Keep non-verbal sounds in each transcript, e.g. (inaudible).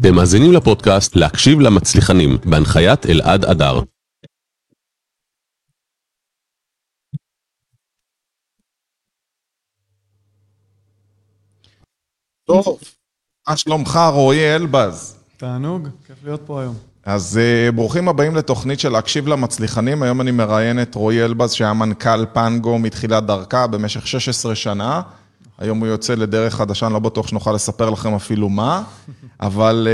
אתם מאזינים לפודקאסט להקשיב למצליחנים, בהנחיית אלעד אדר. טוב, מה שלומך רועי אלבז? תענוג, כיף להיות פה היום. אז uh, ברוכים הבאים לתוכנית של להקשיב למצליחנים. היום אני מראיין את רועי אלבז, שהיה מנכ"ל פנגו מתחילת דרכה במשך 16 שנה. היום הוא יוצא לדרך חדשה, אני לא בטוח שנוכל לספר לכם אפילו מה, אבל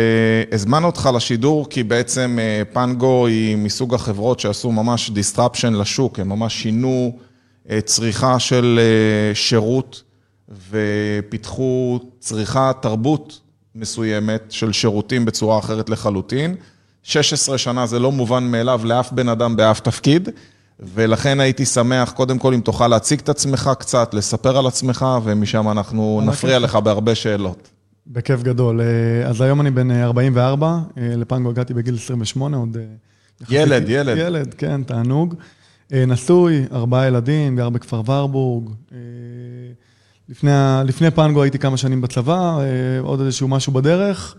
uh, הזמנו אותך לשידור, כי בעצם uh, פנגו היא מסוג החברות שעשו ממש disruption לשוק, הם ממש שינו uh, צריכה של uh, שירות ופיתחו צריכה תרבות מסוימת של שירותים בצורה אחרת לחלוטין. 16 שנה זה לא מובן מאליו לאף בן אדם באף תפקיד, ולכן הייתי שמח, קודם כל, אם תוכל להציג את עצמך קצת, לספר על עצמך, ומשם אנחנו נפריע לך בהרבה שאלות. בכיף גדול. אה, אז היום אני בן 44, אה, לפנגו הגעתי בגיל 28, עוד... אה, ילד, ילד. ילד, כן, תענוג. נשוי, ארבעה ילדים, גר בכפר ורבורג. לפני, לפני פנגו הייתי כמה שנים בצבא, עוד איזשהו משהו בדרך,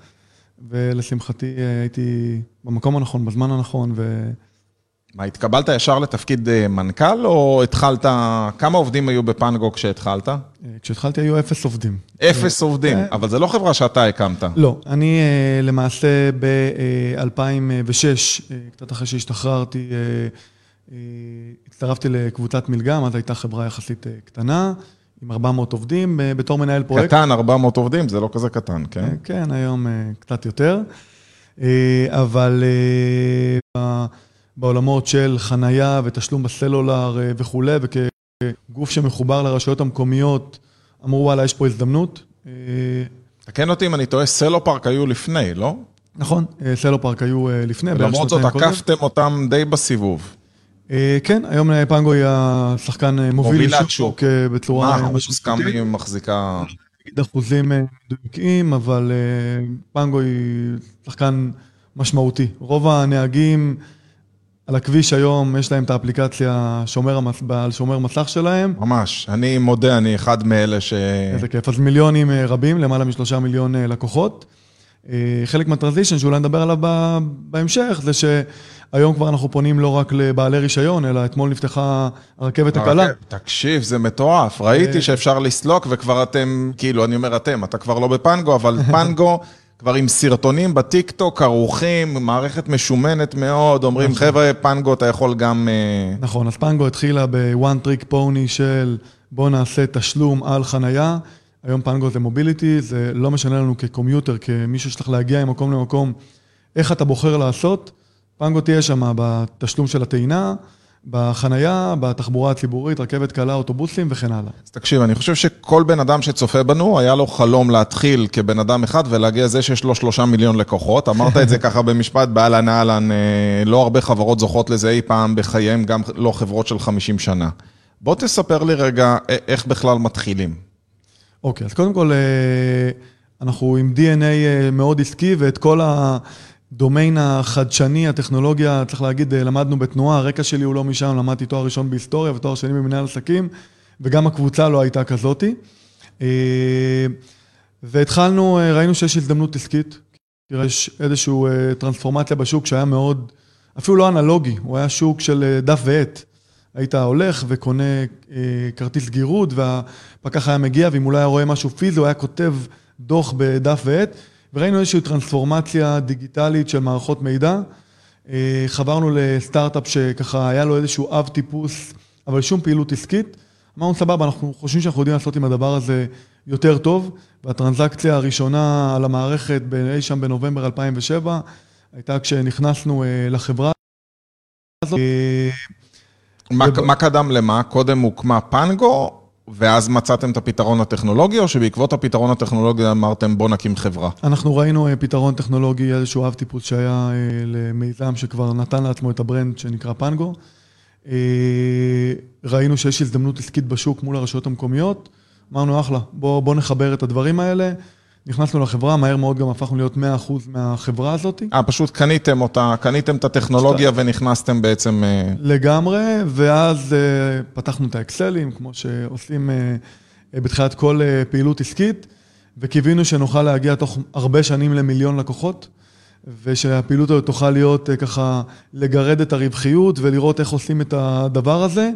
ולשמחתי הייתי במקום הנכון, בזמן הנכון, ו... מה, התקבלת ישר לתפקיד אה, מנכ"ל, או התחלת, כמה עובדים היו בפנגו כשהתחלת? אה, כשהתחלתי היו אפס עובדים. אפס עובדים, אה, אבל זה לא חברה שאתה הקמת. לא, אני למעשה ב-2006, קצת אחרי שהשתחררתי, הצטרפתי לקבוצת מלגם, אז הייתה חברה יחסית קטנה, עם 400 עובדים, בתור מנהל פרויקט. קטן, 400 עובדים, זה לא כזה קטן, כן? כן, היום קצת יותר. אבל... בעולמות של חנייה ותשלום בסלולר אה, וכולי, וכגוף שמחובר לרשויות המקומיות, אמרו וואלה, יש פה הזדמנות. אה, תקן אותי אם אני טועה, סלו פארק היו לפני, לא? נכון, אה, סלו פארק היו לפני. ולמרות זאת עקפתם אותם די בסיבוב. כן, היום פנגו היא השחקן מוביל שוק בצורה... מה אחוז כמה היא מחזיקה? נגיד אחוזים מדויקים, אבל פנגו היא שחקן משמעותי. רוב הנהגים... על הכביש היום יש להם את האפליקציה שומר המס... על שומר מסך שלהם. ממש, אני מודה, אני אחד מאלה ש... איזה כיף. אז מיליונים אה, רבים, למעלה משלושה מיליון אה, לקוחות. אה, חלק מהטרנזישן שאולי נדבר עליו בהמשך, זה שהיום כבר אנחנו פונים לא רק לבעלי רישיון, אלא אתמול נפתחה הרכבת הקלה. תקשיב, זה מטורף. ראיתי שאפשר לסלוק וכבר אתם, כאילו, אני אומר אתם, אתה כבר לא בפנגו, אבל (laughs) פנגו... כבר עם סרטונים בטיק טוק ערוכים, מערכת משומנת מאוד, אומרים נכון. חבר'ה, פנגו אתה יכול גם... אה, נכון, אז פנגו התחילה ב one trick pony של בוא נעשה תשלום על חנייה. היום פנגו זה mobility, זה לא משנה לנו כ commuter, כמישהו שצריך להגיע ממקום למקום, איך אתה בוחר לעשות. פנגו תהיה שם בתשלום של הטעינה. בחנייה, בתחבורה הציבורית, רכבת קלה, אוטובוסים וכן הלאה. אז תקשיב, אני חושב שכל בן אדם שצופה בנו, היה לו חלום להתחיל כבן אדם אחד ולהגיע לזה שיש לו שלושה מיליון לקוחות. אמרת את זה ככה במשפט, באהלן אהלן, אה, לא הרבה חברות זוכות לזה אי פעם בחייהם, גם לא חברות של 50 שנה. בוא תספר לי רגע איך בכלל מתחילים. אוקיי, אז קודם כל, אה, אנחנו עם DNA אה, מאוד עסקי ואת כל ה... הדומיין החדשני, הטכנולוגיה, צריך להגיד, אה, למדנו בתנועה, הרקע שלי הוא לא משם, למדתי תואר ראשון בהיסטוריה ותואר שני במנהל עסקים, וגם הקבוצה לא הייתה כזאתי. אה, והתחלנו, אה, ראינו שיש הזדמנות עסקית, יש איזושהי טרנספורמציה בשוק שהיה מאוד, אפילו לא אנלוגי, הוא היה שוק של דף ועט. היית הולך וקונה כרטיס גירוד, והפקח היה מגיע, ואם הוא לא היה רואה משהו פיזי, הוא היה כותב דוח בדף ועט. וראינו איזושהי טרנספורמציה דיגיטלית של מערכות מידע. אה, חברנו לסטארט-אפ שככה היה לו איזשהו אב טיפוס, אבל שום פעילות עסקית. אמרנו, סבבה, אנחנו חושבים שאנחנו יודעים לעשות עם הדבר הזה יותר טוב, והטרנזקציה הראשונה על המערכת אי שם בנובמבר 2007, הייתה כשנכנסנו אה, לחברה הזאת. מה, מה קדם למה? קודם הוקמה פנגו ואז מצאתם את הפתרון הטכנולוגי, או שבעקבות הפתרון הטכנולוגי אמרתם בוא נקים חברה? אנחנו ראינו אה, פתרון טכנולוגי, איזשהו אב טיפוס שהיה אה, למיזם שכבר נתן לעצמו את ה brand שנקרא פנגו. אה, ראינו שיש הזדמנות עסקית בשוק מול הרשויות המקומיות, אמרנו אחלה, בוא, בוא נחבר את הדברים האלה. נכנסנו לחברה, מהר מאוד גם הפכנו להיות 100% מהחברה הזאת. אה, פשוט קניתם אותה, קניתם את הטכנולוגיה. ונכנסתם בעצם... אה, לגמרי, ואז uh, פתחנו את האקסלים, כמו שעושים uh, בתחילת כל uh, פעילות עסקית, וקיווינו שנוכל להגיע תוך הרבה שנים למיליון לקוחות, ושהפעילות הזאת תוכל להיות אה, ככה, לגרד את הרווחיות ולראות איך עושים את הדבר הזה.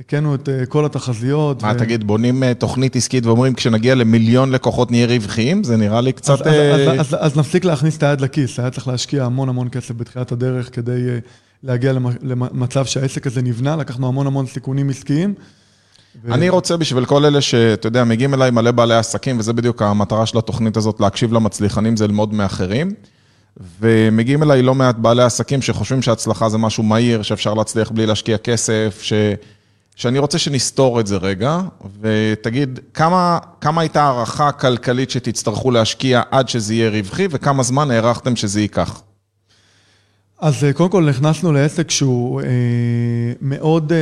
הכינו את אה, כל התחזיות. מה, ו... תגיד, בונים אה, תוכנית עסקית ואומרים, כשנגיע למיליון לקוחות נהיה רווחיים? זה נראה לי קצת... אז, אז, אז, אז, אז נפסיק להכניס את היד לכיס, היה צריך להשקיע המון המון כסף בתחילת הדרך כדי להגיע למצב שהעסק הזה נבנה, לקחנו המון המון סיכונים עסקיים. ו... אני רוצה בשביל כל אלה שאתה יודע, מגיעים אליי מלא בעלי עסקים, וזה בדיוק המטרה של התוכנית הזאת, להקשיב למצליחנים, זה ללמוד מאחרים. ומגיעים אליי לא מעט בעלי עסקים שחושבים שהצלחה זה משהו מהיר, שאפשר להצליח בלי להשקיע כסף, ש... שאני רוצה שנסתור את זה רגע, ותגיד, כמה, כמה הייתה הערכה כלכלית שתצטרכו להשקיע עד שזה יהיה רווחי, וכמה זמן הערכתם שזה ייקח? אז אה, קודם כל נכנסנו לעסק שהוא אה, מאוד אה,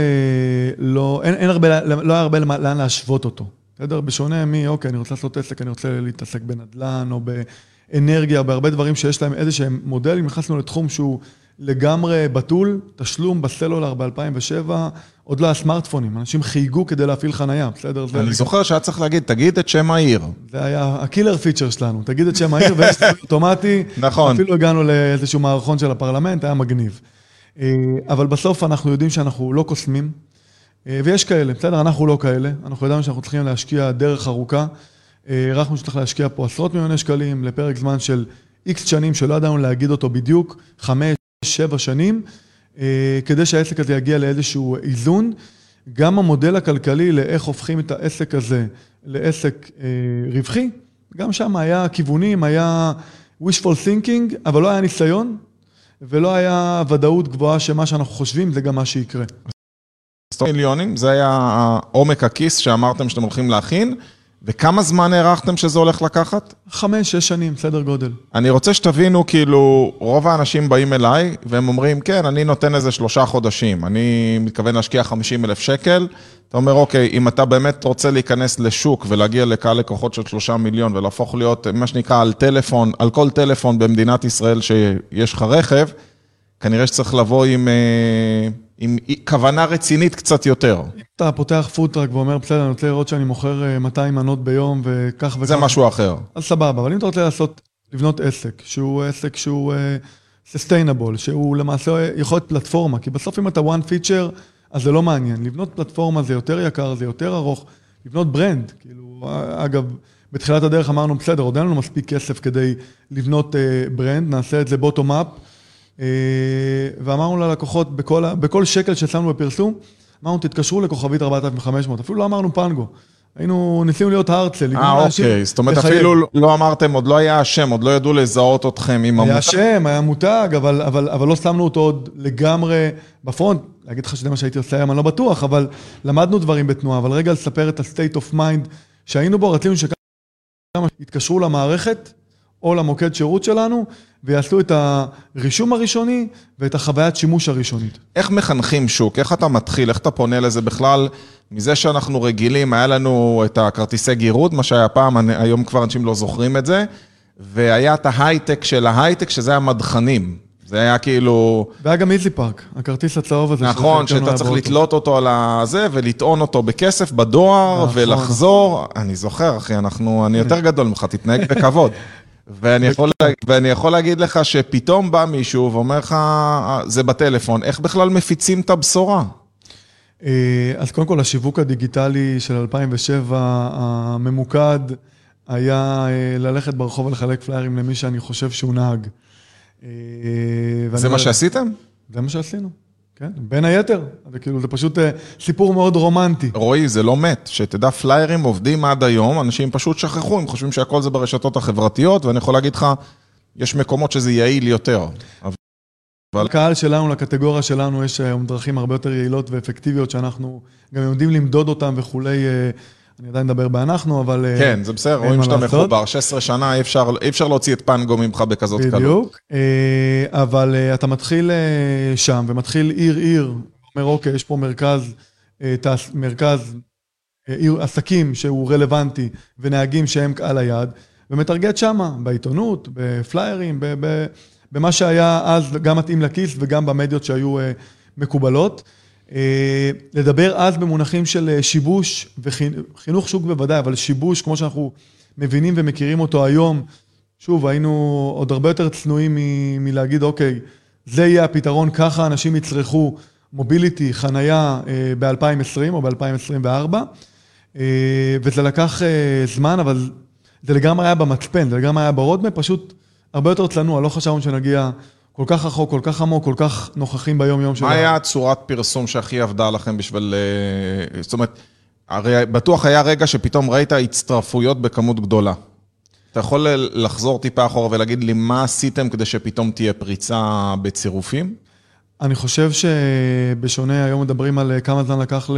לא, אין, אין הרבה, לא היה הרבה לאן להשוות אותו. בסדר? בשונה מ, אוקיי, אני רוצה לעשות עסק, אני רוצה להתעסק בנדל"ן או באנרגיה, בהרבה דברים שיש להם איזה שהם מודלים, נכנסנו לתחום שהוא לגמרי בתול, תשלום בסלולר ב-2007, עוד לא היה סמארטפונים, אנשים חייגו כדי להפעיל חנייה, בסדר? אני זוכר שהיה צריך להגיד, תגיד את שם העיר. זה היה ה killer feature שלנו, תגיד את שם העיר ויש (laughs) אוטומטי. נכון. אפילו הגענו לאיזשהו מערכון של הפרלמנט, היה מגניב. אה, אבל בסוף אנחנו יודעים שאנחנו לא קוסמים, אה, ויש כאלה, בסדר? אנחנו לא כאלה, אנחנו ידענו שאנחנו צריכים להשקיע דרך ארוכה. אה, הערכנו שצריך להשקיע פה עשרות מיליוני שקלים לפרק זמן של איקס שנים שלא ידענו להגיד אותו בדיוק, חמש, שבע שנים, אה, כדי שהעסק הזה יגיע לאיזשהו איזון. גם המודל הכלכלי לאיך הופכים את העסק הזה לעסק אה, רווחי, גם שם היה כיוונים, היה wishful thinking, אבל לא היה ניסיון, ולא היה ודאות גבוהה שמה שאנחנו חושבים זה גם מה שיקרה. מיליונים, זה היה עומק הכיס שאמרתם שאתם הולכים להכין. וכמה זמן הערכתם שזה הולך לקחת? חמש, שש שנים, סדר גודל. אני רוצה שתבינו, כאילו, רוב האנשים באים אליי, והם אומרים, כן, אני נותן איזה שלושה חודשים, אני מתכוון להשקיע 50 אלף שקל. אתה אומר, אוקיי, אם אתה באמת רוצה להיכנס לשוק ולהגיע לקהל לקוחות של שלושה מיליון ולהפוך להיות, מה שנקרא, על טלפון, על כל טלפון במדינת ישראל שיש לך רכב, כנראה שצריך לבוא עם... אה, עם כוונה רצינית קצת יותר. אתה פותח food truck ואומר, בסדר, אני רוצה לראות שאני מוכר 200 אה, מנות ביום וכך וכך. זה משהו אחר. אז סבבה, אבל אם אתה רוצה לעשות, לבנות עסק, שהוא עסק שהוא uh, sustainable, שהוא למעשה יכול להיות פלטפורמה, כי בסוף אם אתה one feature, אז זה לא מעניין. לבנות פלטפורמה זה יותר יקר, זה יותר ארוך. לבנות brand, כאילו, אגב, בתחילת הדרך אמרנו, בסדר, עוד אין לנו מספיק כסף כדי לבנות ברנד, נעשה את זה בוטום אפ. אה, ואמרנו ללקוחות, בכל, בכל שקל ששמנו בפרסום, אמרנו, תתקשרו לכוכבית 4500, אפילו לא אמרנו פנגו. היינו, ניסינו להיות הרצל. אה, אוקיי, זאת אומרת, לחייב. אפילו לא אמרתם, עוד לא היה השם, עוד לא ידעו לזהות אתכם עם המותג. היה שם, היה מותג, אבל, אבל, אבל לא שמנו אותו עוד לגמרי בפרונט. להגיד לך שזה מה שהייתי עושה היום, אני לא בטוח, אבל למדנו דברים בתנועה. אבל רגע לספר את ה-state of mind שהיינו בו, רצינו שכמה יתקשרו למערכת, או למוקד שירות שלנו, ויעשו את הרישום הראשוני ואת החוויית שימוש הראשונית. איך מחנכים שוק? איך אתה מתחיל? איך אתה פונה לזה בכלל? מזה שאנחנו רגילים, היה לנו את הכרטיסי גירוד, מה שהיה פעם, היום כבר אנשים לא זוכרים את זה, והיה את ההייטק של ההייטק, שזה היה מדחנים. זה היה כאילו... והיה גם איזי פארק, הכרטיס הצהוב הזה. נכון, שאתה צריך לתלות אותו על הזה ולטעון אותו בכסף בדואר נכון. ולחזור. אני זוכר, אחי, אנחנו, אני יותר (laughs) גדול ממך, תתנהג בכבוד. ואני יכול, ואני יכול להגיד לך שפתאום בא מישהו ואומר לך, זה בטלפון, איך בכלל מפיצים את הבשורה? אה, אז קודם כל, השיווק הדיגיטלי של 2007, הממוקד, היה אה, ללכת ברחוב ולחלק פליירים למי שאני חושב שהוא נהג. אה, זה מה שעשיתם? זה מה שעשינו. כן, בין היתר, זה כאילו, זה פשוט אה, סיפור מאוד רומנטי. רועי, זה לא מת, שתדע, פליירים עובדים עד היום, אנשים פשוט שכחו, הם חושבים שהכל זה ברשתות החברתיות, ואני יכול להגיד לך, יש מקומות שזה יעיל יותר. אבל... לקהל שלנו, לקטגוריה שלנו, יש היום דרכים הרבה יותר יעילות ואפקטיביות, שאנחנו גם יודעים למדוד אותן וכולי. אני עדיין מדבר באנחנו, אבל... אה, כן, זה בסדר, רואים שאתה מחובר, 16 שנה, אי אפשר, אי אפשר להוציא את פנגו ממך בכזאת קלות. בדיוק, אה, אבל אה, אתה מתחיל שם, ומתחיל עיר-עיר, אומר, אוקיי, יש פה מרכז, מרכז עיר, עסקים שהוא רלוונטי, ונהגים שהם קהל היעד, ומטרגט שמה, בעיתונות, בפליירים, במה שהיה אז גם מתאים לכיס וגם במדיות שהיו מקובלות. אה, לדבר אז במונחים של אה, שיבוש וחינוך שוק בוודאי, אבל שיבוש, כמו שאנחנו מבינים ומכירים אותו היום, שוב, היינו עוד הרבה יותר צנועים מלהגיד, אוקיי, זה יהיה הפתרון, ככה אנשים יצרכו מוביליטי, חנייה אה, ב-2020 או ב-2024. אה, וזה לקח זמן, אבל זה לגמרי היה במצפן, זה לגמרי היה ברודמפ, פשוט הרבה יותר צנוע, לא חשבנו שנגיע כל כך רחוק, כל כך עמוק, כל כך נוכחים ביום-יום מה היה הצורת פרסום שהכי עבדה לכם בשביל... אה, זאת אומרת, הרי בטוח היה רגע שפתאום ראית הצטרפויות בכמות גדולה. אתה יכול לחזור טיפה אחורה ולהגיד לי מה עשיתם כדי שפתאום תהיה פריצה בצירופים? אני חושב שבשונה, היום מדברים על כמה זמן לקח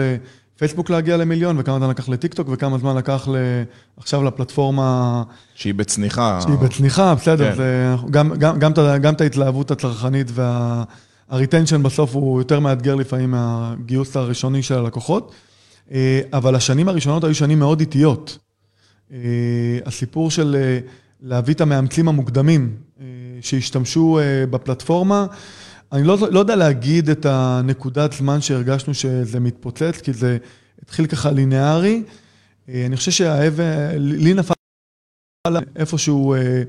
לפייסבוק להגיע למיליון, וכמה זמן לקח לטיקטוק, וכמה זמן לקח ל... עכשיו לפלטפורמה... שהיא בצניחה. שהיא בצניחה, בסדר. כן. זה, גם, גם, גם, גם את ההתלהבות הצרכנית והריטנשן בסוף הוא יותר מאתגר לפעמים מהגיוס הראשוני של הלקוחות. אה, אבל השנים הראשונות היו שנים מאוד איטיות. אה, הסיפור של אה, להביא את המאמצים המוקדמים שהשתמשו בפלטפורמה, אני לא, לא יודע להגיד את הנקודת זמן שהרגשנו שזה מתפוצץ, כי זה התחיל ככה ליניארי. אה, אני חושב שהאבן, לי נפל איפשהו אה,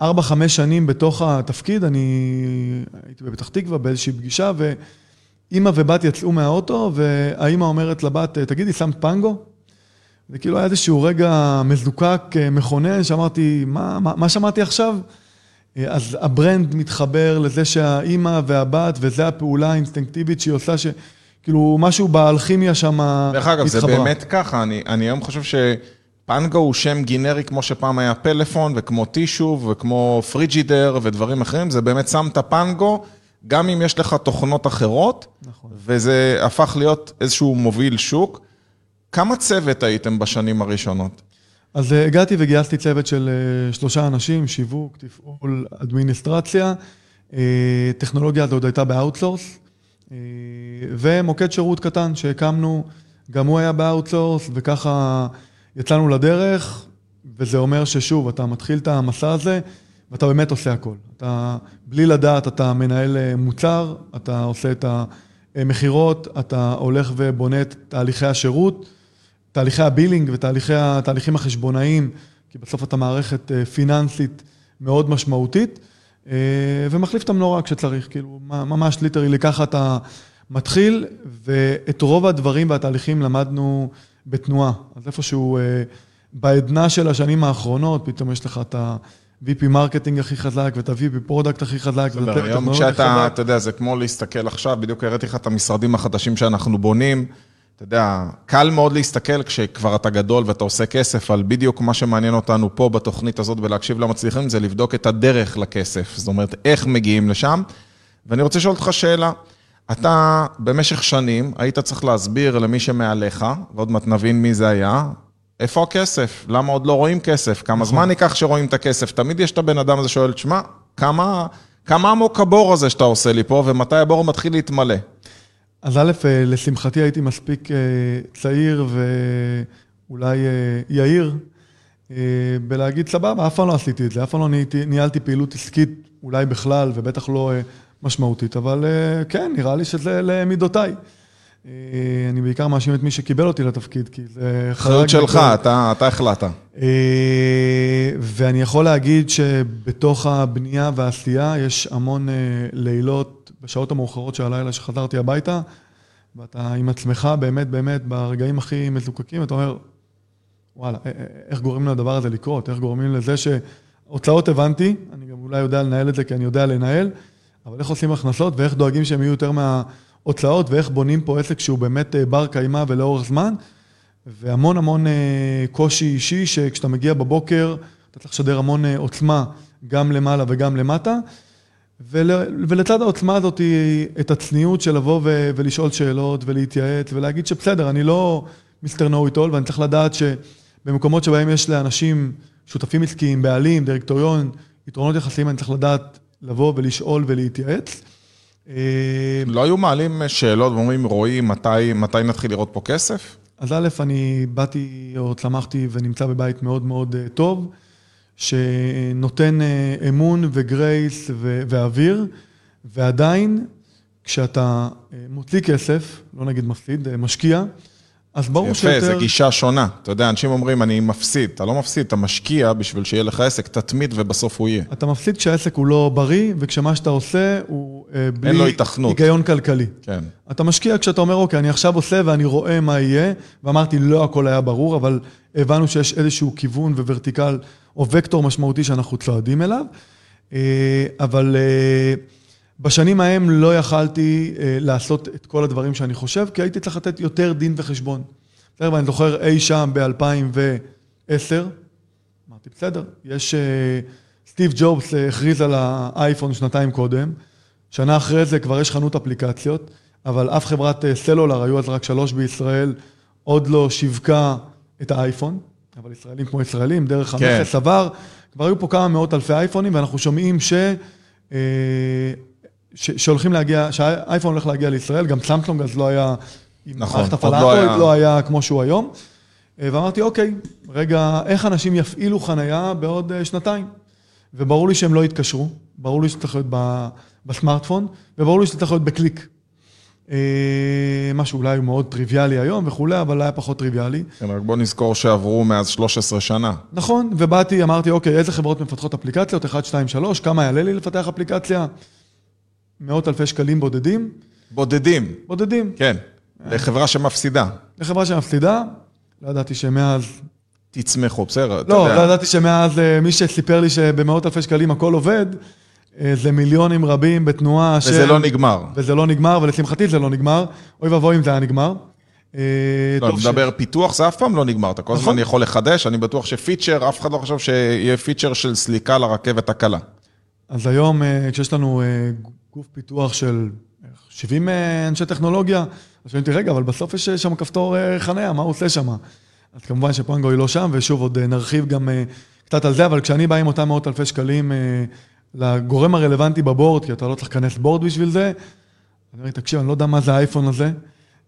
ארבע, חמש שנים בתוך התפקיד, אני הייתי בפתח תקווה באיזושהי פגישה, ואימא ובת יצאו מהאוטו, והאימא אומרת לבת, תגידי, שמת פנגו? זה כאילו היה איזשהו רגע מזוקק, אה, מכונן, שאמרתי, מה, מה, מה שמעתי עכשיו? אז ה brand מתחבר לזה שהאימא והבת, וזו הפעולה האינסטינקטיבית שהיא עושה, שכאילו משהו באלכימיה שם התחברה. דרך אגב, זה באמת ככה, אני, אני היום חושב שפנגו הוא שם גנרי כמו שפעם היה פלאפון, וכמו טישו, וכמו פריג'ידר ודברים אחרים, זה באמת שמת פנגו, גם אם יש לך תוכנות אחרות, נכון. וזה הפך להיות איזשהו מוביל שוק. כמה צוות הייתם בשנים הראשונות? אז אה, הגעתי וגייסתי צוות של אה, שלושה אנשים, שיווק, תפעול, אדמיניסטרציה. אה, טכנולוגיה הזו עוד הייתה ב outsource, ומוקד שירות קטן שהקמנו, גם הוא היה ב outsource, וככה יצאנו לדרך, וזה אומר ששוב, אתה מתחיל את המסע הזה, ואתה באמת עושה הכל. אתה, בלי לדעת, אתה מנהל מוצר, אתה עושה את המכירות, אתה הולך ובונה את תהליכי השירות. תהליכי ה billing ותהליכים החשבונאיים, כי בסוף אתה מערכת אה, פיננסית מאוד משמעותית, אה, ומחליף את המנורה כשצריך, כאילו, ממש literally, ככה אתה מתחיל, ואת רוב הדברים והתהליכים למדנו בתנועה. אז איפשהו אה, בעידנא של השנים האחרונות, פתאום יש לך את ה-VP marketing הכי חזק, ואת ה-VP product הכי חזק, ואת היום כשאתה, אתה יודע, זה כמו להסתכל עכשיו, בדיוק הראיתי לך את המשרדים החדשים שאנחנו בונים, אתה יודע, קל מאוד להסתכל כשכבר אתה גדול ואתה עושה כסף, על בדיוק מה שמעניין אותנו פה בתוכנית הזאת ולהקשיב למצליחים, זה לבדוק את הדרך לכסף. זאת אומרת, איך מגיעים לשם. ואני רוצה לשאול אותך שאלה. אתה במשך שנים היית צריך להסביר למי שמעליך, ועוד מעט נבין מי זה היה, איפה הכסף? למה עוד לא רואים כסף? כמה זמן ייקח שרואים את הכסף? תמיד יש את הבן אדם הזה שואל, שמע, כמה, כמה עמוק הבור הזה שאתה עושה לי פה, ומתי הבור מתחיל להתמלא? אז א', לשמחתי הייתי מספיק צעיר ואולי יהיר בלהגיד, סבבה, אף פעם לא עשיתי את זה, אף פעם לא ניהלתי פעילות עסקית, אולי בכלל, ובטח לא משמעותית, אבל כן, נראה לי שזה למידותיי. אני בעיקר מאשים את מי שקיבל אותי לתפקיד, כי זה... אחריות שלך, אתה, אתה החלטת. ואני יכול להגיד שבתוך הבנייה והעשייה יש המון לילות בשעות המאוחרות של הלילה שחזרתי הביתה, ואתה עם עצמך באמת באמת ברגעים הכי מזוקקים, אתה אומר, וואלה, איך גורמים לדבר הזה לקרות? איך גורמים לזה שהוצאות הבנתי, אני גם אולי יודע לנהל את זה כי אני יודע לנהל, אבל איך עושים הכנסות ואיך דואגים שהם יהיו יותר מההוצאות ואיך בונים פה עסק שהוא באמת בר קיימא ולאורך זמן, והמון המון קושי אישי שכשאתה מגיע בבוקר, אתה צריך לשדר המון עוצמה גם למעלה וגם למטה. ול, ולצד העוצמה הזאת את הצניעות של לבוא ולשאול שאלות ולהתייעץ ולהגיד שבסדר, אני לא מיסטר נו איטול ואני צריך לדעת שבמקומות שבהם יש לאנשים שותפים עסקיים, בעלים, דירקטוריון, יתרונות יחסיים, אני צריך לדעת לבוא ולשאול ולהתייעץ. לא היו מעלים שאלות ואומרים, רועי, מתי, מתי נתחיל לראות פה כסף? אז א', אני באתי או צמחתי ונמצא בבית מאוד מאוד טוב. שנותן אמון וגרייס ואוויר, ועדיין, כשאתה מוציא כסף, לא נגיד מפסיד, משקיע, אז ברור יפה, שיותר... זו גישה שונה. אתה יודע, אנשים אומרים, אני מפסיד. אתה לא מפסיד, אתה משקיע בשביל שיהיה לך עסק, תתמיד ובסוף הוא יהיה. אתה מפסיד כשהעסק הוא לא בריא, וכשמה שאתה עושה הוא אה, בלי לו היתכנות. היגיון כלכלי. כן. אתה משקיע כשאתה אומר, אוקיי, אני עכשיו עושה ואני רואה מה יהיה, ואמרתי, לא הכל היה ברור, אבל הבנו שיש איזשהו כיוון וורטיקל או וקטור משמעותי שאנחנו צועדים אליו. אה, אבל אה, בשנים ההם לא יכלתי אה, לעשות את כל הדברים שאני חושב, כי הייתי צריך לתת יותר דין וחשבון. בסדר, ואני זוכר אי שם ב-2010, אמרתי, בסדר, יש... סטיב ג'ובס הכריז על האייפון שנתיים קודם, שנה אחרי זה כבר יש חנות אפליקציות, אבל אף חברת סלולר, היו אז רק שלוש בישראל, עוד לא שיווקה את האייפון, אבל ישראלים כמו ישראלים, דרך כן. המכס עבר, כבר היו פה כמה מאות אלפי אייפונים, ואנחנו שומעים ש... אה, ש... שהולכים להגיע, שהאייפון הולך להגיע לישראל, גם סמסונג אז לא היה, עם נכון, מערכת הפעלה לא היה. לא היה כמו שהוא היום. אה, ואמרתי, אוקיי, רגע, איך אנשים יפעילו חנייה בעוד אה, שנתיים? וברור לי שהם לא יתקשרו, ברור לי שזה צריך להיות ב- בסמארטפון, וברור לי שזה צריך להיות בקליק. אה, משהו אולי הוא מאוד טריוויאלי היום וכולי, אבל היה פחות טריוויאלי. כן, רק בוא נזכור שעברו מאז 13 שנה. נכון, ובאתי, אמרתי, אוקיי, איזה חברות מפתחות אפליקציות? 1, 2, 3, כמה יעלה לי לפתח אפליקציה? מאות אלפי שקלים בודדים? בודדים, בודדים. כן. לחברה שמפסידה. לחברה שמפסידה, לא ידעתי שמאז... תצמחו, בסדר, אתה לא, יודע. לא ידעתי שמאז אה, מי שסיפר לי שבמאות אלפי שקלים הכל עובד, אה, זה מיליונים רבים בתנועה וזה לא נגמר. וזה לא נגמר, ולשמחתי זה לא נגמר. אוי ואבוי אם זה היה נגמר. אה, לא, אני ש- מדבר פיתוח, זה אף פעם לא נגמר, אתה כל נכון. הזמן יכול לחדש, אני בטוח שפיצ'ר, אף אחד לא חשב שיהיה פיצ'ר של סליקה לרכבת הקלה. אז היום, אה, כשיש לנו אה, גוף פיתוח של בערך 70 אה, אנשי טכנולוגיה, אז שואלים אותי, רגע, אבל בסוף יש אה, שם כפתור אה, חניה, מה הוא עושה שם? אז כמובן שפנגו היא לא שם, ושוב, עוד אה, נרחיב גם אה, קצת על זה, אבל כשאני בא עם אותם מאות אלפי שקלים אה, לגורם הרלוונטי בבורד, כי אתה לא צריך לכנס בורד בשביל זה, אני אומר, תקשיב, אני לא יודע מה זה האייפון הזה,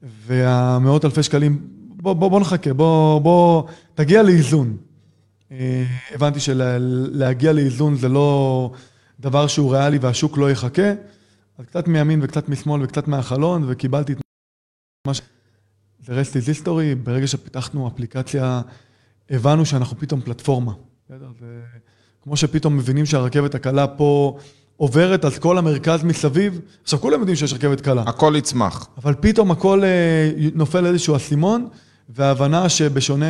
והמאות אלפי שקלים, בוא, בוא, בוא נחכה, בוא, בוא, תגיע לאיזון. אה, הבנתי שלהגיע לאיזון זה לא דבר שהוא ריאלי והשוק לא יחכה, אז קצת מימין וקצת משמאל וקצת מהחלון, וקיבלתי את מה ש... זה rest is history, ברגע שפיתחנו אפליקציה, הבנו שאנחנו פתאום פלטפורמה. בסדר? זה כמו שפתאום מבינים שהרכבת הקלה פה עוברת, אז כל המרכז מסביב, עכשיו כולם יודעים שיש רכבת קלה. הכל יצמח. אבל פתאום הכל אה, נופל איזשהו אסימון, וההבנה שבשונה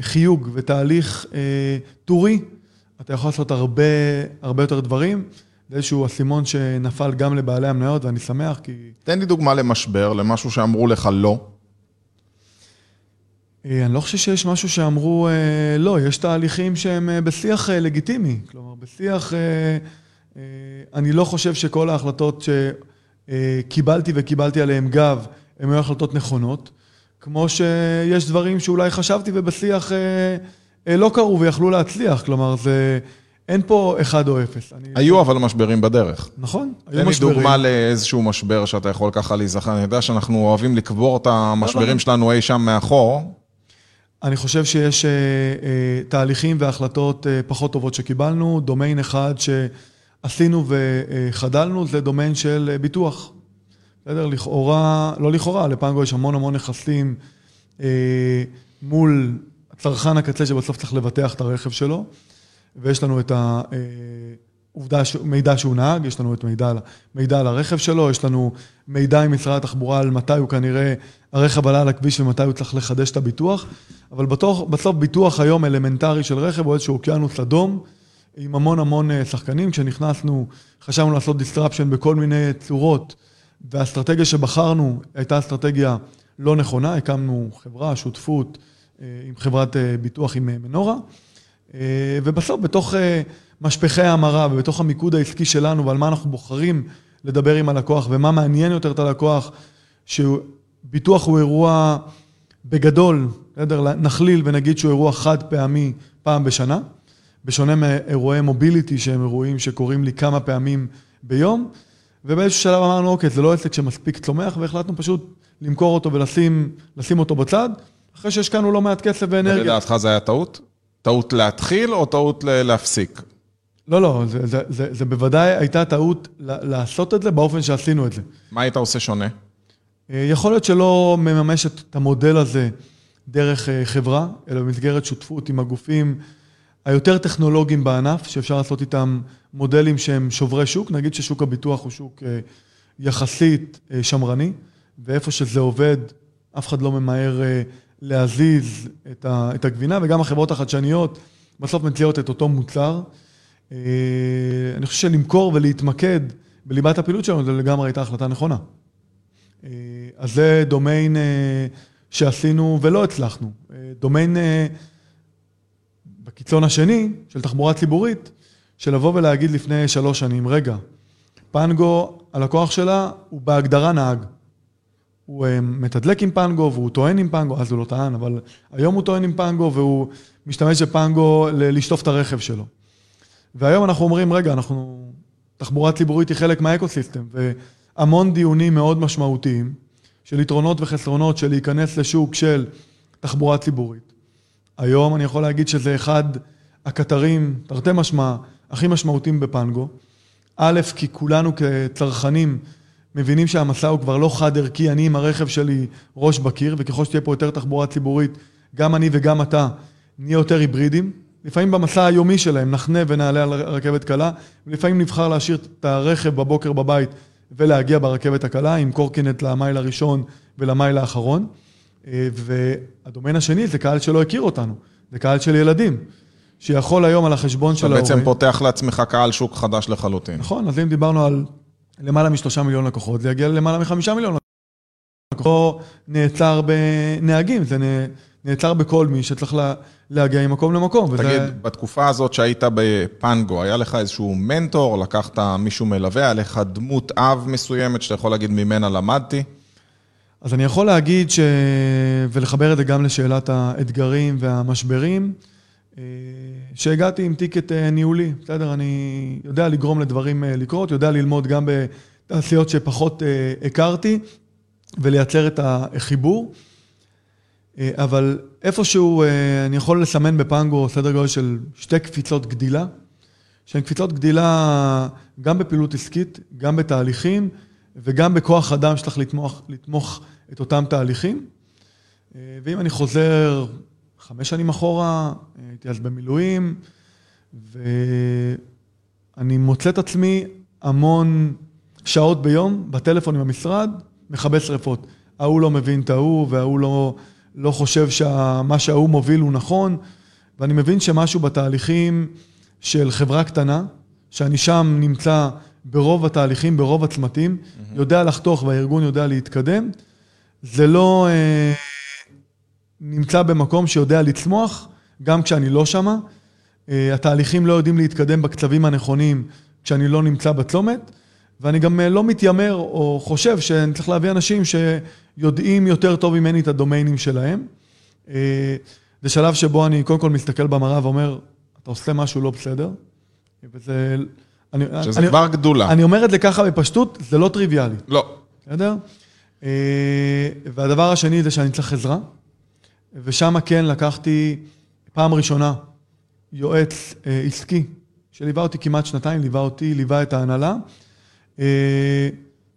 מחיוג ותהליך אה, טורי, אתה יכול לעשות הרבה, הרבה יותר דברים. זה איזשהו אסימון שנפל גם לבעלי המניות, ואני שמח כי... תן לי דוגמה למשבר, למשהו שאמרו לך לא. אה, אני לא חושב שיש משהו שאמרו, אה, לא, יש תהליכים שהם אה, בשיח לגיטימי. כלומר, בשיח, אני לא חושב שכל ההחלטות שקיבלתי וקיבלתי עליהן גב, הן היו החלטות נכונות. כמו שיש דברים שאולי חשבתי ובשיח לא קרו ויכלו להצליח. כלומר, זה... אין פה אחד או אפס. היו אבל משברים בדרך. נכון, היו תן לי משברים. דוגמה לאיזשהו משבר שאתה יכול ככה להיזכר. אני יודע שאנחנו אוהבים לקבור את לא, המשברים שלנו אי שם מאחור. אני חושב שיש אה, אה, תהליכים והחלטות אה, פחות טובות שקיבלנו. דומיין אחד שעשינו וחדלנו זה דומיין של ביטוח. בסדר? לכאורה, לא לכאורה, לפנגו יש המון המון נכסים מול צרכן הקצה שבסוף צריך לבטח את הרכב שלו, ויש לנו את העובדה, מידע שהוא נהג, יש לנו את מידע, מידע על הרכב שלו, יש לנו מידע עם משרד התחבורה על מתי הוא כנראה, הרכב עלה על הכביש ומתי הוא צריך לחדש את הביטוח, אבל בתוך, בסוף ביטוח היום אלמנטרי של רכב הוא איזשהו אוקיינוס אדום, עם המון המון אה, שחקנים. כשנכנסנו, חשבנו לעשות disruption בכל מיני צורות, והאסטרטגיה שבחרנו הייתה אסטרטגיה לא נכונה, הקמנו חברה, שותפות אה, עם חברת אה, ביטוח עם מנורה, ובסוף בתוך משפחי ההמרה ובתוך המיקוד העסקי שלנו ועל מה אנחנו בוחרים לדבר עם הלקוח ומה מעניין יותר את הלקוח, שביטוח הוא אירוע בגדול, בסדר, נכליל ונגיד שהוא אירוע חד פעמי פעם בשנה, בשונה מאירועי מוביליטי שהם אירועים שקורים לי כמה פעמים ביום, ובאיזשהו שלב אמרנו, אוקיי, זה לא עסק שמספיק צומח, והחלטנו פשוט למכור אותו ולשים לשים אותו בצד, אחרי שהשקענו לא מעט כסף ואנרגיה. לדעתך זה היה טעות? טעות להתחיל או טעות להפסיק? לא, לא, זה, זה, זה, זה בוודאי הייתה טעות לעשות את זה באופן שעשינו את זה. מה היית עושה שונה? אה, יכול להיות שלא מממש את המודל הזה דרך אה, חברה, אלא במסגרת שותפות עם הגופים היותר טכנולוגיים בענף, שאפשר לעשות איתם מודלים שהם שוברי שוק. נגיד ששוק הביטוח הוא שוק אה, יחסית שמרני, ואיפה שזה עובד, אף אחד לא ממהר להזיז את הגבינה, וגם החברות החדשניות בסוף מציעות את אותו מוצר. אני חושב שלמכור ולהתמקד בליבת הפעילות שלנו, זה לגמרי הייתה החלטה נכונה. אה, אז זה דומיין אה, שעשינו ולא הצלחנו. אה, דומיין בקיצון השני, של תחבורה ציבורית, של לבוא ולהגיד לפני שלוש שנים, רגע, פנגו, הלקוח שלה הוא בהגדרה נהג. הוא מתדלק עם פנגו והוא טוען עם פנגו, אז הוא לא טען, אבל היום הוא טוען עם פנגו והוא משתמש בפנגו לשטוף את הרכב שלו. והיום אנחנו אומרים, רגע, אנחנו... תחבורה ציבורית היא חלק מהאקוסיסטם, המון דיונים מאוד משמעותיים של יתרונות וחסרונות של להיכנס לשוק של תחבורה ציבורית. היום אני יכול להגיד שזה אחד הקטרים, תרתי משמע, הכי משמעותיים בפנגו. א', כי כולנו כצרכנים מבינים שהמסע הוא כבר לא חד ערכי, אני עם הרכב שלי ראש בקיר, וככל שתהיה פה יותר תחבורה ציבורית, גם אני וגם אתה נהיה יותר היברידים. לפעמים במסע היומי שלהם נחנה ונעלה על רכבת קלה, ולפעמים נבחר להשאיר את הרכב בבוקר בבית ולהגיע ברכבת הקלה עם קורקינט למייל הראשון ולמייל האחרון. אה, והדומיין השני זה קהל שלא הכיר אותנו, זה קהל של ילדים, שיכול היום על החשבון של ההורים... אתה בעצם פותח לעצמך קהל שוק חדש לחלוטין. נכון, אז אם דיברנו על למעלה משלושה מיליון לקוחות, זה יגיע ללמעלה מחמישה מיליון לקוחות. לא נעצר בנהגים, זה נעצר בכל מי שצריך לה, להגיע ממקום למקום. תגיד, וזה... בתקופה הזאת שהיית בפנגו, היה לך איזשהו מנטור, לקחת מישהו מלווה, היה לך דמות אב מסוימת שאתה יכול להגיד ממנה למדתי? אז אני יכול להגיד ש... ולחבר את זה גם לשאלת האתגרים והמשברים, אה, שהגעתי עם טיקט אה, ניהולי, בסדר? אני יודע לגרום לדברים אה, לקרות, יודע ללמוד גם בתעשיות שפחות הכרתי ולייצר את החיבור. אה, אבל איפשהו אה, אני יכול לסמן בפנגו סדר גודל של שתי קפיצות גדילה, שהן קפיצות גדילה גם בפעילות עסקית, גם בתהליכים וגם בכוח אדם שצריך לתמוך, לתמוך את אותם תהליכים. אה, ואם אני חוזר חמש שנים אחורה, הייתי אז במילואים, ואני מוצא את עצמי המון שעות ביום בטלפון עם המשרד, מכבה שרפות. ההוא לא מבין את ההוא, וההוא לא... לא חושב שמה שההוא מוביל הוא נכון, ואני מבין שמשהו בתהליכים של חברה קטנה, שאני שם נמצא ברוב התהליכים, ברוב הצמתים, mm-hmm. יודע לחתוך והארגון יודע להתקדם, זה לא אה, נמצא במקום שיודע לצמוח, גם כשאני לא שמה. אה, התהליכים לא יודעים להתקדם בקצבים הנכונים כשאני לא נמצא בצומת. ואני גם אה, לא מתיימר או חושב שאני צריך להביא אנשים שיודעים יותר טוב ממני את הדומיינים שלהם. אה, זה שלב שבו אני קודם כל מסתכל במראה ואומר, אתה עושה משהו לא בסדר, וזה... אני, שזה אני, כבר גדולה. אני אומר את זה ככה בפשטות, זה לא טריוויאלי. לא. בסדר? אה, והדבר השני זה שאני צריך עזרה, ושם כן לקחתי פעם ראשונה יועץ עסקי, שליווה אותי כמעט שנתיים, ליווה אותי, ליווה את ההנהלה. אה,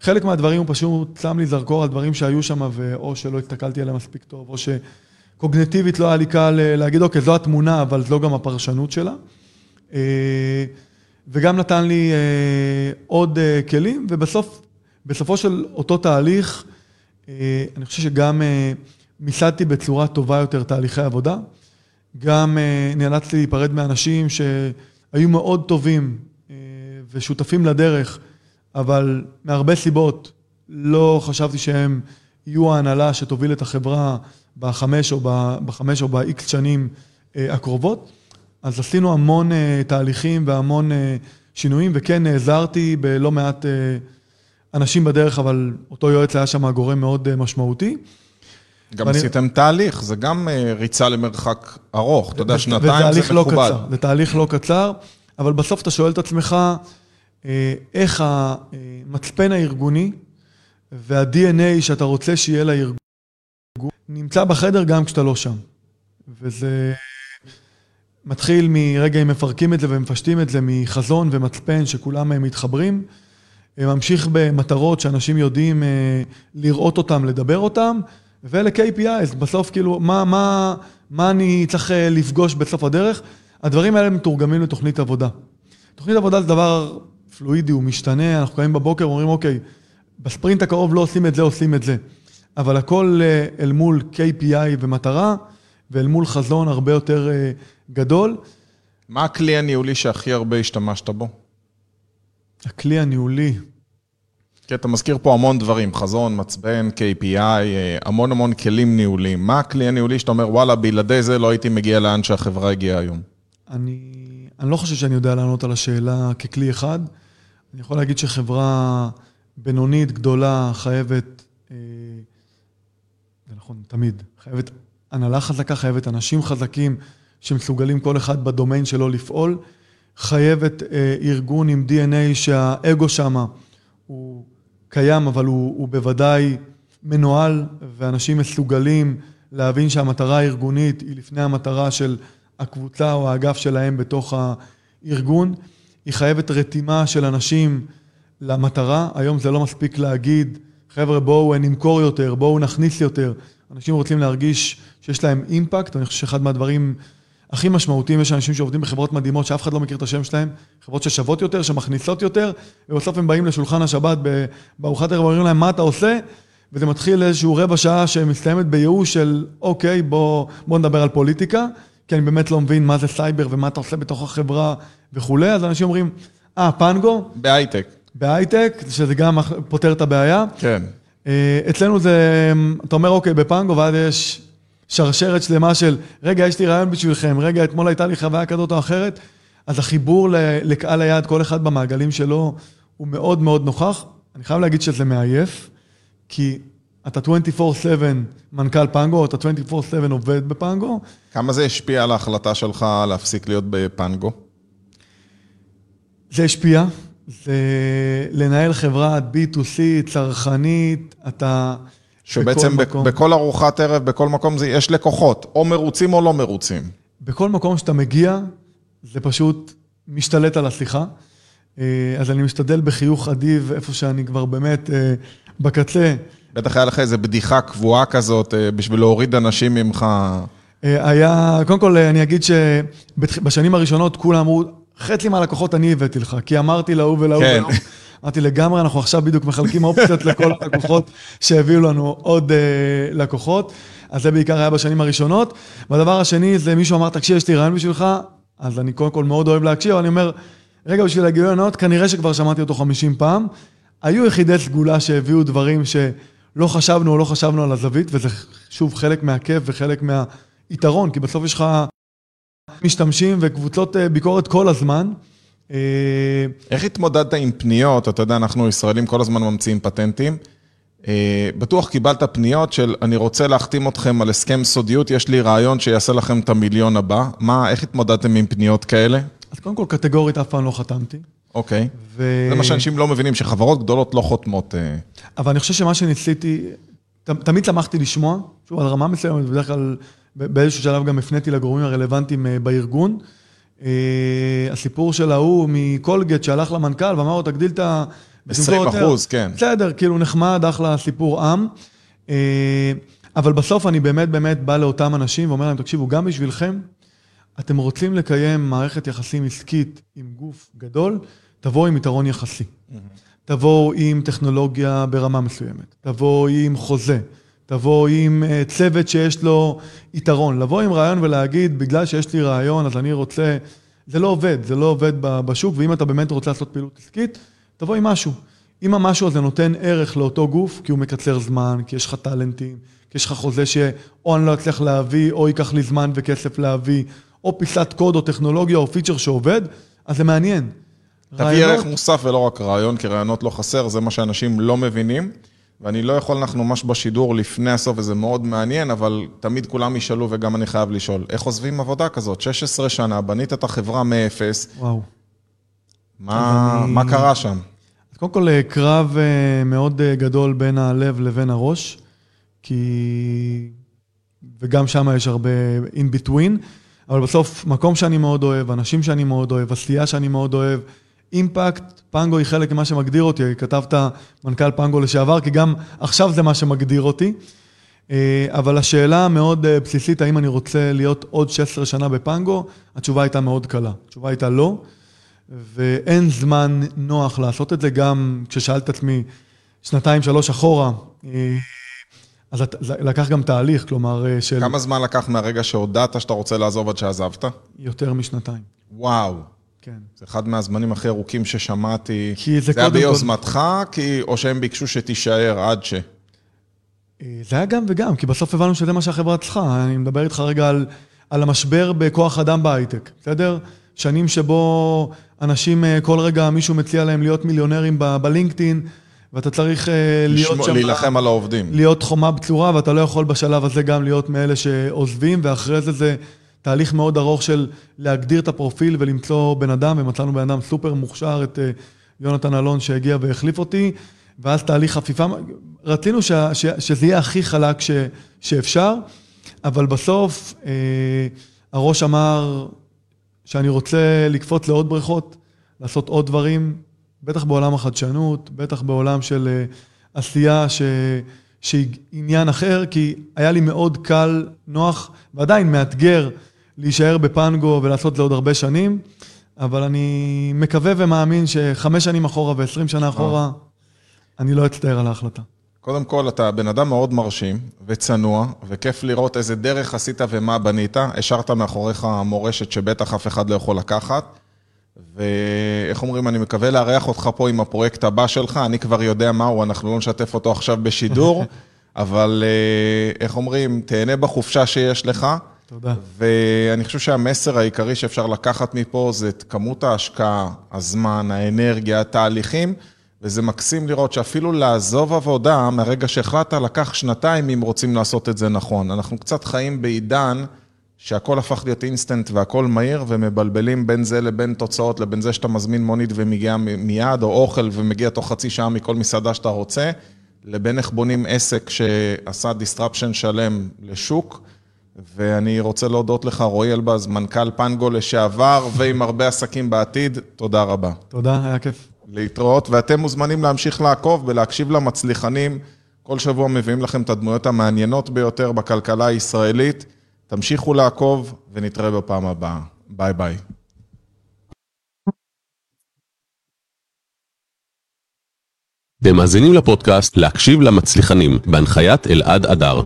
חלק מהדברים הוא פשוט שם לי זרקור על דברים שהיו שם, ואו שלא הסתכלתי עליהם מספיק טוב, או שקוגנטיבית לא היה לי קל אה, להגיד, אוקיי, זו התמונה, אבל זו גם הפרשנות שלה. אה, וגם נתן לי עוד כלים, ובסוף, בסופו של אותו תהליך, אני חושב שגם מיסדתי בצורה טובה יותר תהליכי עבודה. גם נאלצתי להיפרד מאנשים שהיו מאוד טובים ושותפים לדרך. אבל מהרבה סיבות לא חשבתי שהם יהיו ההנהלה שתוביל את החברה בחמש או, בחמש או באיקס שנים אה, הקרובות. אז עשינו המון אה, תהליכים והמון אה, שינויים, וכן נעזרתי בלא מעט אנשים בדרך, אבל אותו יועץ היה שם גורם מאוד משמעותי. גם ואני... עשיתם תהליך, זה גם ריצה למרחק ארוך, אתה יודע, שנתיים זה לא מכובד. לא קצר, זה תהליך לא קצר, אבל בסוף אתה שואל את עצמך, איך המצפן הארגוני וה-DNA שאתה רוצה שיהיה לארגון נמצא בחדר גם כשאתה לא שם. וזה מתחיל מרגע אם מפרקים את זה ומפשטים את זה מחזון ומצפן שכולם מתחברים, ממשיך במטרות שאנשים יודעים לראות אותם, לדבר אותם, ואלה KPIs, בסוף כאילו, מה, מה, מה אני צריך לפגוש בסוף הדרך? הדברים האלה מתורגמים לתוכנית עבודה. תוכנית עבודה זה דבר פלואידי, הוא משתנה, אנחנו קמים בבוקר ואומרים, אוקיי, בספרינט הקרוב לא עושים את זה, עושים את זה. אבל הכל אה, אל מול KPI ומטרה, ואל מול חזון הרבה יותר אה, גדול. מה הכלי הניהולי שהכי הרבה השתמשת בו? הכלי הניהולי. כי אתה מזכיר פה המון דברים, חזון, מצבן, KPI, אה, המון המון כלים ניהוליים. מה הכלי הניהולי שאתה אומר, וואלה, בלעדי זה לא הייתי מגיע לאן שהחברה הגיעה היום? אני, אני לא חושב שאני יודע לענות על השאלה ככלי אחד. אני יכול להגיד שחברה בינונית, גדולה, חייבת, אה, זה נכון, תמיד, חייבת הנהלה חזקה, חייבת אנשים חזקים שמסוגלים כל אחד בדומיין שלו לפעול, חייבת אה, ארגון עם DNA שהאגו שמה הוא קיים, אבל הוא, הוא בוודאי מנוהל, ואנשים מסוגלים להבין שהמטרה הארגונית היא לפני המטרה של הקבוצה או האגף שלהם בתוך הארגון. היא חייבת רתימה של אנשים למטרה. היום זה לא מספיק להגיד, חבר'ה, בואו נמכור יותר, בואו נכניס יותר. אנשים רוצים להרגיש שיש להם אימפקט. אני חושב שאחד מהדברים הכי משמעותיים, יש אנשים שעובדים בחברות מדהימות שאף אחד לא מכיר את השם שלהם, חברות ששוות יותר, שמכניסות יותר, ובסוף הם באים לשולחן השבת בארוחת ערב ואומרים להם, מה אתה עושה? וזה מתחיל איזשהו רבע שעה שמסתיימת בייאוש של, אוקיי, בוא, בוא נדבר על פוליטיקה. כי אני באמת לא מבין מה זה סייבר ומה אתה עושה בתוך החברה וכולי, אז אנשים אומרים, אה, פנגו? בהייטק. בהייטק, שזה גם פותר את הבעיה. כן. אה, אצלנו זה, אתה אומר, אוקיי, בפנגו, ואז יש שרשרת שלמה של, רגע, יש לי רעיון בשבילכם, רגע, אתמול הייתה לי חוויה כזאת או אחרת, אז החיבור לקהל היעד, כל אחד במעגלים שלו, הוא מאוד מאוד נוכח. אני חייב להגיד שזה מעייף, כי אתה 24/7 מנכ"ל פנגו, אתה 24/7 עובד בפנגו. כמה זה השפיע על ההחלטה שלך להפסיק להיות בפנגו? זה השפיע. זה לנהל חברת B2C, צרכנית, אתה... שבעצם בכל, בכל ארוחת ערב, בכל מקום, זה, יש לקוחות, או מרוצים או לא מרוצים. בכל מקום שאתה מגיע, זה פשוט משתלט על השיחה. אה, אז אני משתדל בחיוך אדיב, איפה שאני כבר באמת אה, בקצה. בטח היה לך איזו בדיחה קבועה כזאת אה, בשביל להוריד אנשים ממך. אה, היה, קודם כל אני אגיד שבשנים הראשונות כולם אמרו, חצי מהלקוחות אני הבאתי לך, כי אמרתי להוא ולהוא כן. ולהוא. אמרתי לגמרי, אנחנו עכשיו בדיוק מחלקים אופציות לכל הלקוחות שהביאו לנו עוד uh, לקוחות. אז זה בעיקר היה בשנים הראשונות. והדבר השני זה מישהו אמר, תקשיב, יש לי רעיון בשבילך, אז אני קודם כל מאוד אוהב להקשיב, אבל אני אומר, רגע, בשביל הגילוי הנאות, כנראה שכבר שמעתי אותו 50 פעם. היו יחידי סגולה שהביאו דברים ש... לא חשבנו או לא חשבנו על הזווית, וזה שוב חלק מהכיף וחלק מהיתרון, כי בסוף יש לך משתמשים וקבוצות אה, ביקורת כל הזמן. אה, איך התמודדת עם פניות? אתה יודע, אנחנו ישראלים כל הזמן ממציאים פטנטים. אה, בטוח קיבלת פניות של אני רוצה להחתים אתכם על הסכם סודיות, יש לי רעיון שיעשה לכם את המיליון הבא. מה, איך התמודדתם עם פניות כאלה? אז קודם כל, קטגורית אף פעם לא חתמתי. אוקיי. ו... זה מה שאנשים לא מבינים, שחברות גדולות לא חותמות. אה. אבל אני חושב שמה שניסיתי, תמיד שמחתי לשמוע, שוב, על רמה מסוימת, בדרך כלל באיזשהו שלב גם הפניתי לגורמים הרלוונטיים אה, בארגון. אה, הסיפור של ההוא מקולגט שהלך למנכ"ל ואמר לו, תגדיל את ה... 20 אחוז, כן. בסדר, כאילו נחמד, אחלה סיפור עם. אבל בסוף אני באמת באמת בא לאותם אנשים ואומר להם, תקשיבו, גם בשבילכם, אתם רוצים לקיים מערכת יחסים עסקית עם גוף גדול, תבואו עם יתרון יחסי. תבואו עם טכנולוגיה ברמה מסוימת, תבואו עם חוזה, תבואו עם אה, צוות שיש לו יתרון. לבוא עם רעיון ולהגיד, בגלל שיש לי רעיון, אז אני רוצה... זה לא עובד, זה לא עובד בשוק, ואם אתה באמת רוצה לעשות פעילות עסקית, תבוא עם משהו. אם המשהו הזה נותן ערך לאותו גוף, כי הוא מקצר זמן, כי יש לך טאלנטים, כי יש לך חוזה שאו אני לא אצליח להביא, או ייקח לי זמן וכסף להביא, או פיסת קוד או טכנולוגיה או פיצ'ר שעובד, אז זה מעניין. תביא ערך מוסף ולא רק רעיון, כי רעיונות לא חסר, זה מה שאנשים לא מבינים. ואני לא יכול, אנחנו ממש בשידור לפני הסוף, וזה מאוד מעניין, אבל תמיד כולם ישאלו, וגם אני חייב לשאול, איך עוזבים עבודה כזאת? 16 שנה, בנית את החברה מאפס. וואו. מה, אני... מה קרה שם? אז קודם כל, קרב אה, מאוד אה, גדול בין הלב לבין הראש, כי... וגם שם יש הרבה in between, אבל בסוף, מקום שאני מאוד אוהב, אנשים שאני מאוד אוהב, עשייה שאני מאוד אוהב, אימפקט, פנגו היא חלק ממה שמגדיר אותי, כתבת מנכ"ל פנגו לשעבר, כי גם עכשיו זה מה שמגדיר אותי. אה, אבל השאלה המאוד אה, בסיסית, האם אני רוצה להיות עוד 16 שנה בפנגו, התשובה הייתה מאוד קלה. התשובה הייתה לא, ואין זמן נוח לעשות את זה, גם כששאלת את עצמי שנתיים, שלוש אחורה, אה, אז לקח גם תהליך, כלומר, של... כמה זמן לקח מהרגע שהודעת שאתה רוצה לעזוב עד שעזבת? יותר משנתיים. וואו. כן. זה אחד מהזמנים הכי ארוכים ששמעתי. כי זה, זה היה ביוזמתך, כל... כי... או שהם ביקשו שתישאר עד ש... אה, זה היה גם וגם, כי בסוף הבנו שזה מה שהחברה צריכה. אני מדבר איתך רגע על, על המשבר בכוח אדם בהייטק, בסדר? שנים שבו אנשים, אה, כל רגע מישהו מציע להם להיות מיליונרים בלינקדאין, ואתה צריך אה, להיות שם... להילחם על העובדים. להיות חומה בצורה, ואתה לא יכול בשלב הזה גם להיות מאלה שעוזבים, ואחרי זה זה תהליך מאוד ארוך של להגדיר את הפרופיל ולמצוא בן אדם, ומצאנו בן אדם סופר מוכשר, את יונתן אלון שהגיע והחליף אותי. ואז תהליך חפיפה, רצינו ש, ש, שזה יהיה הכי חלק ש, שאפשר, אבל בסוף אה, הראש אמר שאני רוצה לקפוץ לעוד בריכות, לעשות עוד דברים, בטח בעולם החדשנות, בטח בעולם של אה, עשייה ש, שהיא עניין אחר, כי היה לי מאוד קל, נוח, ועדיין מאתגר להישאר בפנגו ולעשות זה עוד הרבה שנים, אבל אני מקווה ומאמין שחמש שנים אחורה ועשרים שנה אחורה, אני לא אצטער על ההחלטה. קודם כל, אתה בן אדם מאוד מרשים וצנוע, וכיף לראות איזה דרך עשית ומה בנית. השארת מאחוריך מורשת שבטח אף אחד לא יכול לקחת. ואיך אומרים, אני מקווה לארח אותך פה עם הפרויקט הבא שלך, אני כבר יודע מהו, אנחנו לא נשתף אותו עכשיו בשידור, (laughs) אבל אה, איך אומרים, תהנה בחופשה שיש לך. תודה. ואני חושב שהמסר העיקרי שאפשר לקחת מפה זה את כמות ההשקעה, הזמן, האנרגיה, התהליכים. וזה מקסים לראות שאפילו לעזוב עבודה, מהרגע שהחלטת, לקח שנתיים אם רוצים לעשות את זה נכון. אנחנו קצת חיים בעידן שהכל הפך להיות אינסטנט והכל מהיר, ומבלבלים בין זה לבין תוצאות, לבין זה שאתה מזמין מונית ומגיע מיד, או אוכל ומגיע תוך חצי שעה מכל מסעדה שאתה רוצה, לבין איך בונים עסק שעשה disruption שלם לשוק. ואני רוצה להודות לך, רועי אלבז, מנכ"ל פנגו לשעבר, ועם הרבה עסקים בעתיד, תודה רבה. תודה, היה כיף. להתראות, ואתם מוזמנים להמשיך לעקוב ולהקשיב למצליחנים. כל שבוע מביאים לכם את הדמויות המעניינות ביותר בכלכלה הישראלית. תמשיכו לעקוב ונתראה בפעם הבאה. ביי ביי. אתם מאזינים לפודקאסט להקשיב למצליחנים, בהנחיית אלעד אדר.